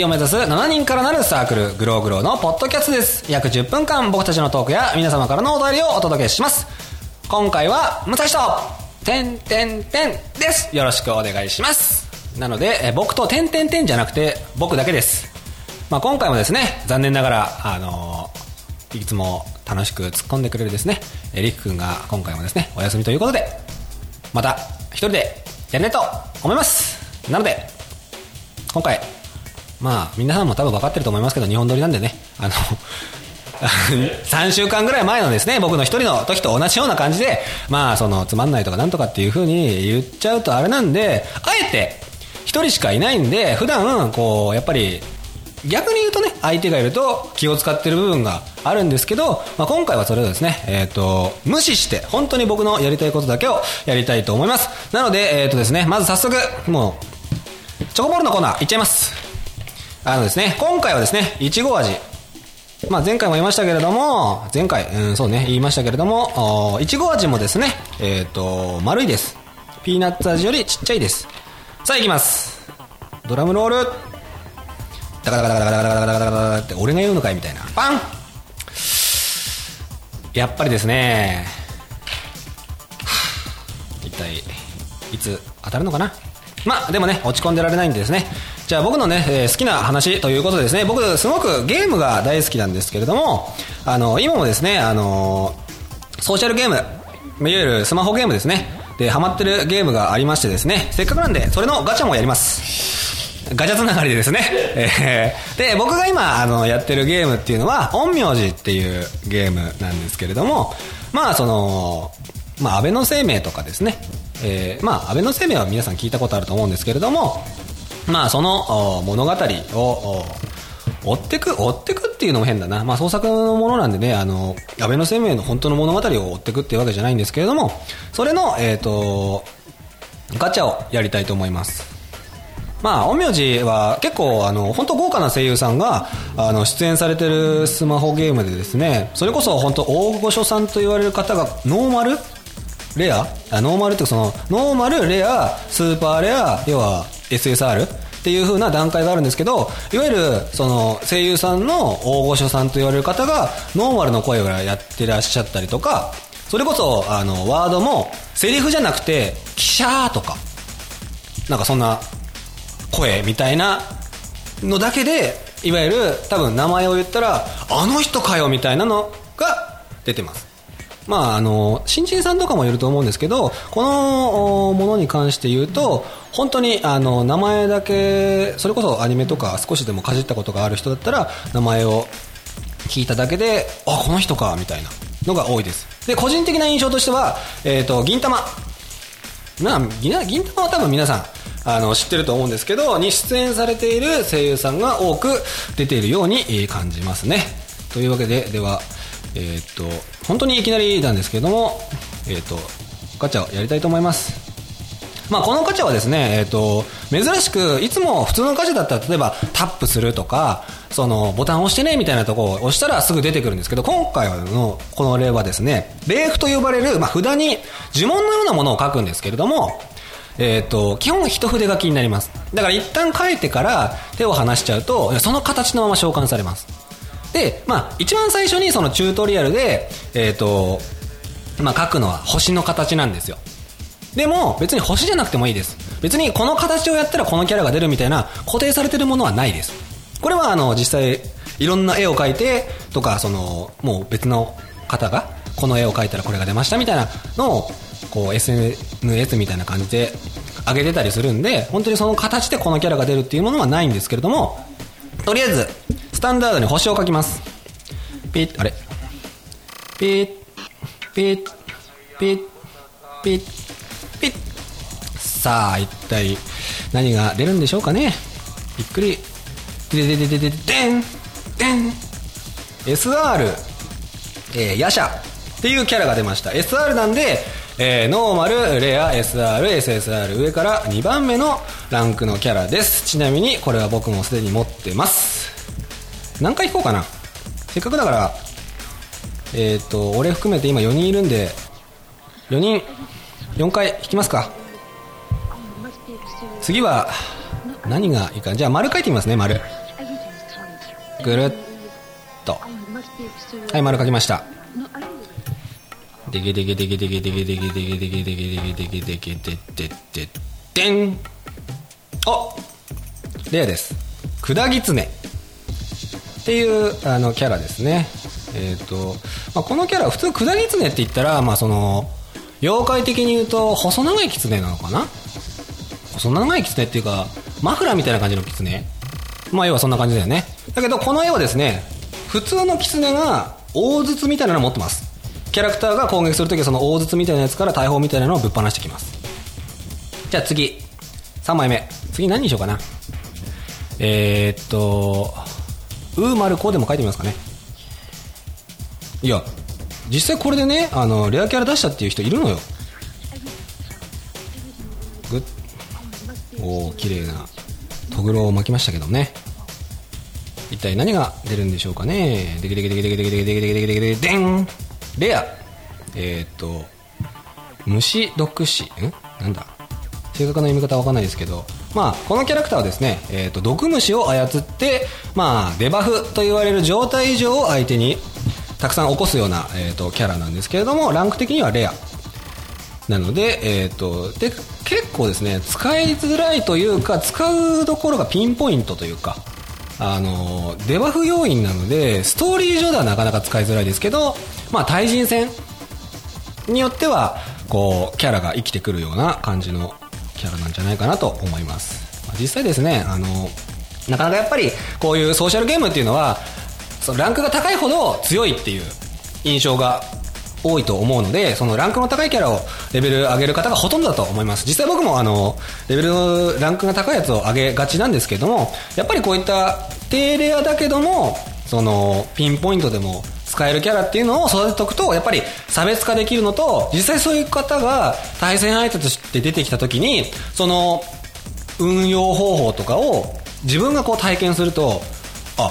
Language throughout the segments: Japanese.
を目指す7人からなるサークル、グローグローのポッドキャストです。約10分間僕たちのトークや皆様からのお便りをお届けします。今回は、むさしと、てんてんてんです。よろしくお願いします。なので、え僕とてんてんてんじゃなくて、僕だけです。まあ今回もですね、残念ながら、あのーいつも楽しく突っ込んでくれるですね、えりくくんが今回もですね、お休みということで、また一人でやりたいと思います。なので、今回、まあ、皆さんも多分分かってると思いますけど、日本撮りなんでね、あの、3週間ぐらい前のですね、僕の一人の時と同じような感じで、まあ、その、つまんないとかなんとかっていう風に言っちゃうとあれなんで、あえて、一人しかいないんで、普段、こう、やっぱり、逆に言うとね、相手がいると気を使ってる部分があるんですけど、まあ、今回はそれをですね、えっ、と、無視して、本当に僕のやりたいことだけをやりたいと思います。なので、えっ、とですね、まず早速、もう、チョコボールのコーナーいっちゃいます。あのですね、今回はですね、いちご味。まあ前回も言いましたけれども、前回、うん、そうね、言いましたけれども、いちご味もですね、えっ、と、丸いです。ピーナッツ味よりちっちゃいです。さあ行きます。ドラムロール。ダカダカダカダカダカダカダカダカダって俺が言うのかいみたいな。パンやっぱりですね、一体いつ当たるのかなまあでもね落ち込んでられないんでですねじゃあ僕のね、えー好きな話ということでですね僕すごくゲームが大好きなんですけれどもあの今もですねあのソーシャルゲームいわゆるスマホゲームですねでハマってるゲームがありましてですねせっかくなんでそれのガチャもやりますガチャつながりでですね。えーで、僕が今、あの、やってるゲームっていうのは、陰陽師っていうゲームなんですけれども、まあ、その、まあ、安倍の生命とかですね。えーまあ、安倍の生命は皆さん聞いたことあると思うんですけれども、まあ、その物語を、追ってく、追ってくっていうのも変だな。まあ、創作のものなんでね、あの、安倍の生命の本当の物語を追ってくっていうわけじゃないんですけれども、それの、えっ、と、ガチャをやりたいと思います。まあ、陰陽師は結構、あの、本当豪華な声優さんが、あの、出演されてるスマホゲームでですね、それこそ本当大御所さんと言われる方が、ノーマルレア？あノーマルっていうかその、ノーマル、レア、スーパーレア、要は SSR っていう風な段階があるんですけど、いわゆる、その、声優さんの大御所さんと言われる方が、ノーマルの声をやってらっしゃったりとか、それこそ、あの、ワードも、セリフじゃなくて、キシャーとか、なんかそんな声みたいなのだけで、いわゆる多分名前を言ったら、あの人かよみたいなのが出てます。まあ、あの、新人さんとかもいると思うんですけど、このものに関して言うと、本当にあの、名前だけ、それこそアニメとか少しでもかじったことがある人だったら、名前を聞いただけで、あ、この人か、みたいなのが多いです。で、個人的な印象としては、えっ、と、銀玉。まあ、銀銀玉は多分皆さん、あの、知ってると思うんですけど、に出演されている声優さんが多く出ているように感じますね。というわけで、では、えっ、と、本当にいきなりなんですけども、えっ、と、ガチャをやりたいと思います。まあ、このガチャはですね、えっ、と、珍しく、いつも普通のガチャだったら、例えばタップするとか、その、ボタンを押してね、みたいなところを押したらすぐ出てくるんですけど、今回のこの例はですね、レーフと呼ばれる、まあ、札に呪文のようなものを書くんですけれども、えっ、と、基本一筆書きになります。だから一旦書いてから手を離しちゃうと、その形のまま召喚されます。で、まあ、一番最初にそのチュートリアルで、えっ、と、まあ、書くのは星の形なんですよ。でも、別に星じゃなくてもいいです。別にこの形をやったらこのキャラが出るみたいな固定されてるものはないです。これはあの、実際、いろんな絵を描いて、とか、その、もう別の方が、この絵を描いたらこれが出ましたみたいなのを、こう、SNS みたいな感じで上げてたりするんで、本当にその形でこのキャラが出るっていうものはないんですけれども、とりあえず、タンダードに星を描きます。ピッ、あれピッ、ピッ、ピッ、ピッ、ピッ。さあ、一体何が出るんでしょうかね。びっくり。でででででででんでん !SR、えー、ヤシャっていうキャラが出ました。SR なんで、えー、ノーマル、レア、SR、SSR 上から2番目のランクのキャラです。ちなみにこれは僕もすでに持ってます。何回引こうかな。せっかくだから、えっ、と、俺含めて今4人いるんで、4人、4回引きますか。次は、何がいいか。じゃあ、丸書いてみますね、丸。ぐるっと。はい、丸書きました。でげでげでげでげでげでげでげでげでげでげでげでげででででんおレアです。くだぎつね。っていうあのキャラですね。えっ、と、まあ、このキャラ、普通くだぎつねって言ったら、まあその、妖怪的に言うと、細長いキツネなのかな？細長いキツネっていうか、マフラーみたいな感じのキツネまあ要はそんな感じだよね。だけどこの絵はですね、普通のキツネが大筒みたいなのを持ってます。キャラクターが攻撃するときはその大筒みたいなやつから大砲みたいなのをぶっ放してきます。じゃあ次。3枚目。次何にしようかな。えー、っと、うーまるこうでも書いてみますかね。いや、実際これでね、あの、レアキャラ出したっていう人いるのよ。グッ。おー、綺麗な、トグロを巻きましたけどね。一体何が出るんでしょうかね。でけでけでけでけでけでけでけでけでけでけでんレア。えっ、と、虫毒死。んなんだ正確な読み方は分かんないですけど、まあ、このキャラクターはですね、えっ、と、毒虫を操って、まあ、デバフと言われる状態異常を相手にたくさん起こすような、えーと、キャラなんですけれどもランク的にはレア。なので,、えーと、で結構ですね使いづらいというか使うところがピンポイントというかあのデバフ要因なのでストーリー上ではなかなか使いづらいですけど、まあ、対人戦によってはこうキャラが生きてくるような感じのキャラなんじゃないかなと思います、ま、実際ですねあのなかなかやっぱりこういうソーシャルゲームっていうのはそのランクが高いほど強いっていう印象が多いと思うので、そのランクの高いキャラをレベル上げる方がほとんどだと思います。実際僕もあの、レベルの、ランクが高いやつを上げがちなんですけども、やっぱりこういった低レアだけども、その、ピンポイントでも使えるキャラっていうのを育てておくと、やっぱり差別化できるのと、実際そういう方が対戦相手として出てきた時に、その、運用方法とかを自分がこう体験すると、あ、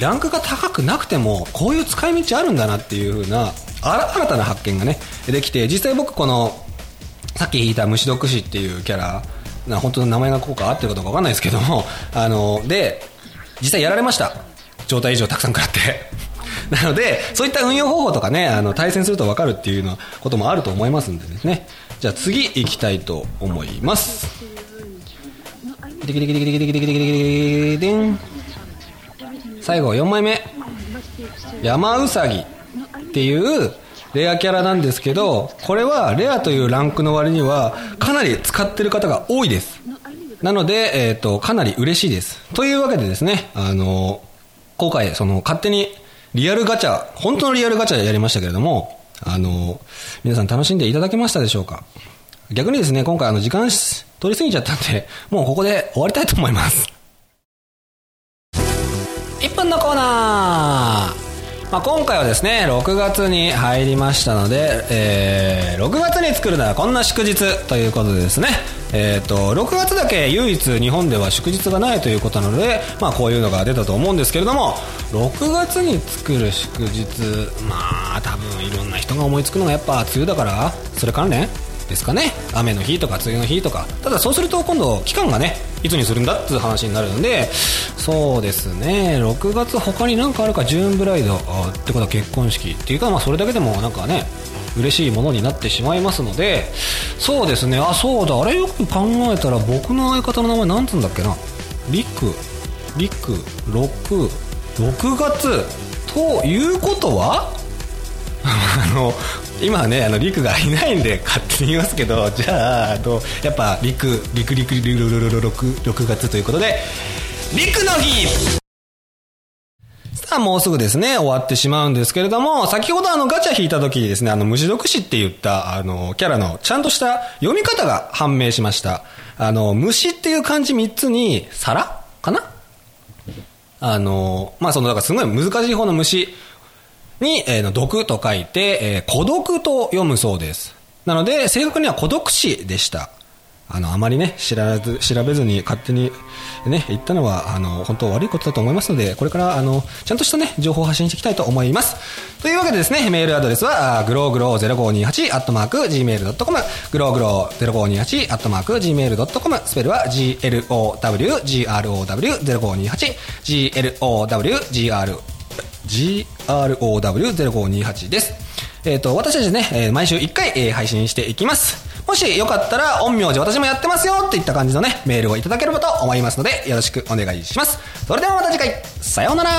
ランクが高くなくてもこういう使い道あるんだなっていう風な新たな発見がねできて実際僕このさっき引いた虫毒師っていうキャラな本当の名前がこうか合ってるかどうか分かんないですけどもあので実際やられました。状態以上たくさん食らって。なのでそういった運用方法とかねあの対戦すると分かるっていうのこともあると思いますんでですね。じゃあ次行きたいと思います。最後4枚目山うさぎっていうレアキャラなんですけどこれはレアというランクの割にはかなり使ってる方が多いですなので、えっ、ー、とかなり嬉しいですというわけでですねあの今回その勝手にリアルガチャ本当のリアルガチャやりましたけれどもあの皆さん楽しんでいただけましたでしょうか？逆にですね今回あの時間取り過ぎちゃったんでもうここで終わりたいと思います。1分のコーナー、まあ、今回はですね6月に入りましたので、えー、6月に作るならこんな祝日ということでですねえーと、6月だけ唯一日本では祝日がないということなので、まあ、こういうのが出たと思うんですけれども6月に作る祝日まあ多分いろんな人が思いつくのがやっぱ梅雨だからそれ関連ですかね。雨の日とか梅雨の日とか。ただそうすると今度期間がねいつにするんだっていう話になるのでそうですね。6月他に何かあるかジューンブライドってことは結婚式っていうかまあそれだけでもなんかね嬉しいものになってしまいますのでそうですね。あそうだ。あれよく考えたら僕の相方の名前なんつうんだっけな。リクリク6 6月。ということは？あの今はねあの陸がいないんで勝手に言いますけど じゃあとやっぱ陸陸陸陸陸陸 6, 月ということで陸の日さあ、もうすぐですね、終わってしまうんですけれども、先ほどあのガチャ引いた時にですね、あの虫毒死って言ったあのキャラのちゃんとした読み方が判明しました。あの、虫っていう漢字3つに、皿かなあの、まあ、その、だからすごい難しい方の虫に、えー、の毒と書いて、えー、孤独と読むそうです。なので、正確には孤独死でした。あの、あまりね、知らず、調べずに勝手にね、言ったのは、あの、本当悪いことだと思いますので、これから、あの、ちゃんとしたね、情報を発信していきたいと思います。というわけでですね、メールアドレスは、グローグロー0528、アットマーク、gmail.com、グローグロー0528、アットマーク、gmail.com、スペルは、glow grow 0528glow gr GROW0528 です。えっ、と、私たちね、えー毎週1回、えー配信していきます。もしよかったら、陰陽師私もやってますよっていった感じのね、メールをいただければと思いますので、よろしくお願いします。それではまた次回、さようなら